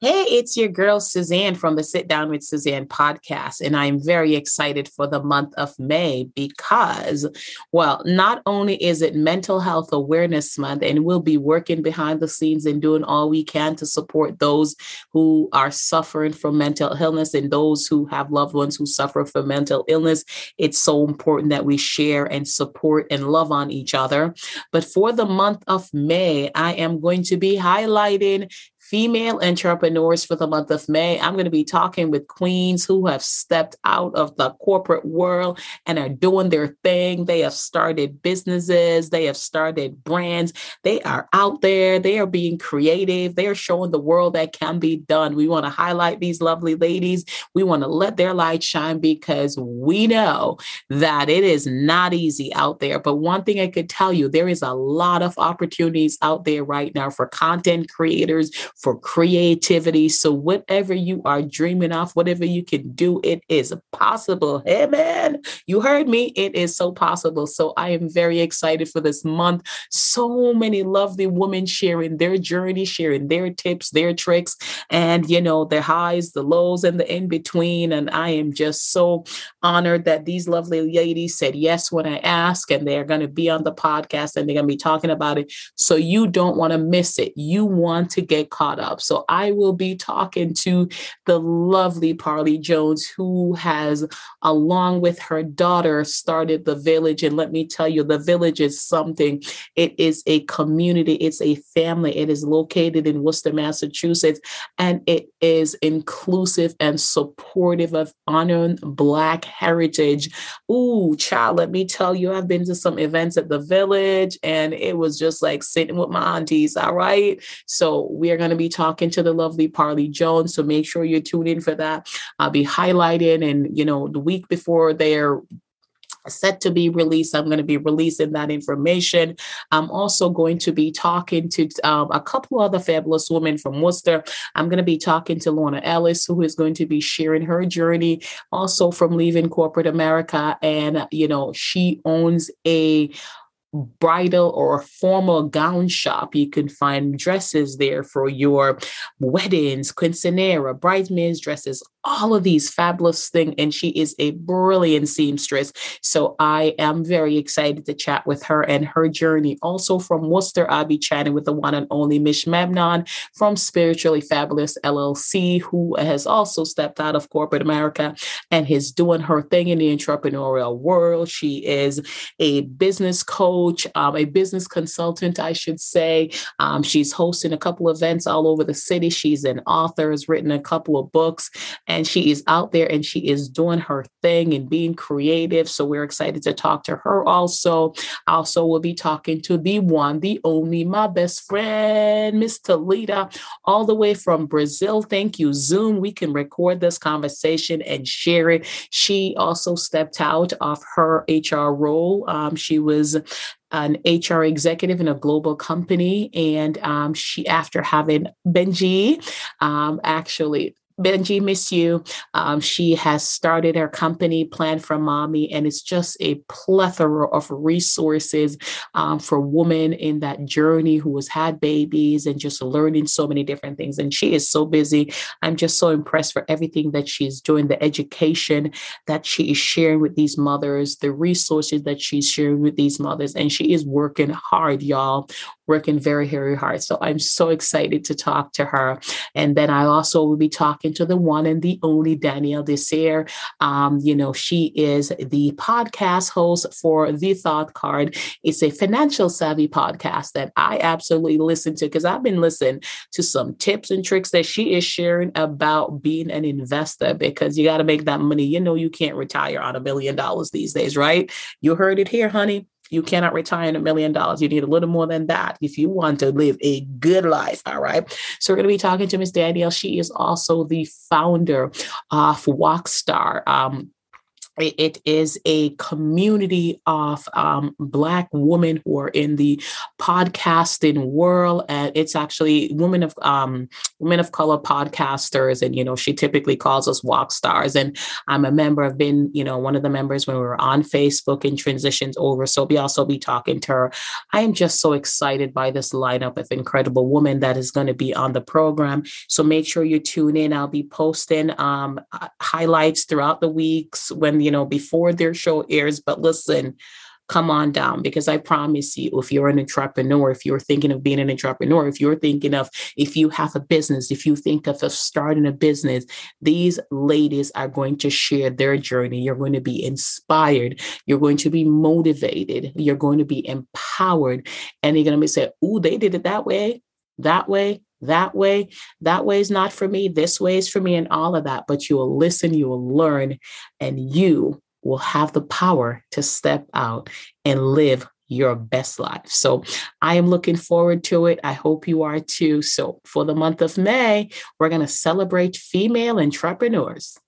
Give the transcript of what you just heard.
Hey, it's your girl Suzanne from the Sit Down with Suzanne podcast. And I'm very excited for the month of May because, well, not only is it Mental Health Awareness Month, and we'll be working behind the scenes and doing all we can to support those who are suffering from mental illness and those who have loved ones who suffer from mental illness. It's so important that we share and support and love on each other. But for the month of May, I am going to be highlighting female entrepreneurs for the month of May. I'm going to be talking with queens who have stepped out of the corporate world and are doing their thing. They have started businesses, they have started brands. They are out there, they are being creative, they are showing the world that can be done. We want to highlight these lovely ladies. We want to let their light shine because we know that it is not easy out there. But one thing I could tell you, there is a lot of opportunities out there right now for content creators, for creativity. So, whatever you are dreaming of, whatever you can do, it is possible. Hey, man, you heard me. It is so possible. So, I am very excited for this month. So many lovely women sharing their journey, sharing their tips, their tricks, and, you know, the highs, the lows, and the in between. And I am just so honored that these lovely ladies said yes when I asked, and they're going to be on the podcast and they're going to be talking about it. So, you don't want to miss it. You want to get caught caught up. So I will be talking to the lovely Parlee Jones, who has, along with her daughter, started the village. And let me tell you, the village is something. It is a community, it's a family. It is located in Worcester, Massachusetts, and it is inclusive and supportive of honoring Black heritage. Ooh, child, let me tell you, I've been to some events at the village, and it was just like sitting with my aunties. All right. So we are going to be talking to the lovely Parlee Jones. So make sure you tune in for that. I'll be highlighting and, you know, the week before they're set to be released. I'm going to be releasing that information. I'm also going to be talking to um, a couple other fabulous women from Worcester. I'm going to be talking to Lorna Ellis, who is going to be sharing her journey also from leaving corporate America. And, you know, she owns a bridal or formal gown shop. You can find dresses there for your weddings, quinceanera, bridesmaids dresses, all of these fabulous things. And she is a brilliant seamstress. So I am very excited to chat with her and her journey. Also from Worcester, I'll be chatting with the one and only Mish Memnon from Spiritually Fabulous LLC, who has also stepped out of corporate America and is doing her thing in the entrepreneurial world. She is a business coach, um, a business consultant, I should say. Um, she's hosting a couple events all over the city. She's an author, has written a couple of books, and she is out there and she is doing her thing and being creative. So we're excited to talk to her also. Also, we'll be talking to the one, the only, my best friend, Miss Talita, all the way from Brazil. Thank you, Zoom. We can record this conversation and share it. She also stepped out of her HR role. Um, she was an HR executive in a global company. And um, she, after having Benji, um, actually Benji, miss you. Um, she has started her company, Plan for Mommy, and it's just a plethora of resources um, for women in that journey who has had babies and just learning so many different things. And she is so busy. I'm just so impressed for everything that she's doing, the education that she is sharing with these mothers, the resources that she's sharing with these mothers. And she is working hard, y'all, working very, very hard. So I'm so excited to talk to her. And then I also will be talking to the one and the only Danielle Desir. Um, you know, she is the podcast host for The Thought Card. It's a financial savvy podcast that I absolutely listen to because I've been listening to some tips and tricks that she is sharing about being an investor because you got to make that money. You know, you can't retire on a million dollars these days, right? You heard it here, honey. You cannot retire in a million dollars. You need a little more than that if you want to live a good life. All right. So we're going to be talking to Miss Danielle. She is also the founder of Walkstar. Um, it is a community of um, black women who are in the podcasting world and it's actually women of um, women of color podcasters and you know she typically calls us walk stars and i'm a member i've been you know one of the members when we were on facebook and transitions over so we also be talking to her. I am just so excited by this lineup of incredible women that is going to be on the program so make sure you tune in. I'll be posting um, highlights throughout the weeks when you know, before their show airs. But listen, come on down because I promise you, if you're an entrepreneur, if you're thinking of being an entrepreneur, if you're thinking of if you have a business, if you think of, starting a business, these ladies are going to share their journey. You're going to be inspired. You're going to be motivated. You're going to be empowered. And you're going to be say, oh, they did it that way, that way, that way. That way is not for me. This way is for me, and all of that. But you will listen, you will learn, and you will have the power to step out and live your best life. So I am looking forward to it. I hope you are too. So for the month of May, we're going to celebrate female entrepreneurs.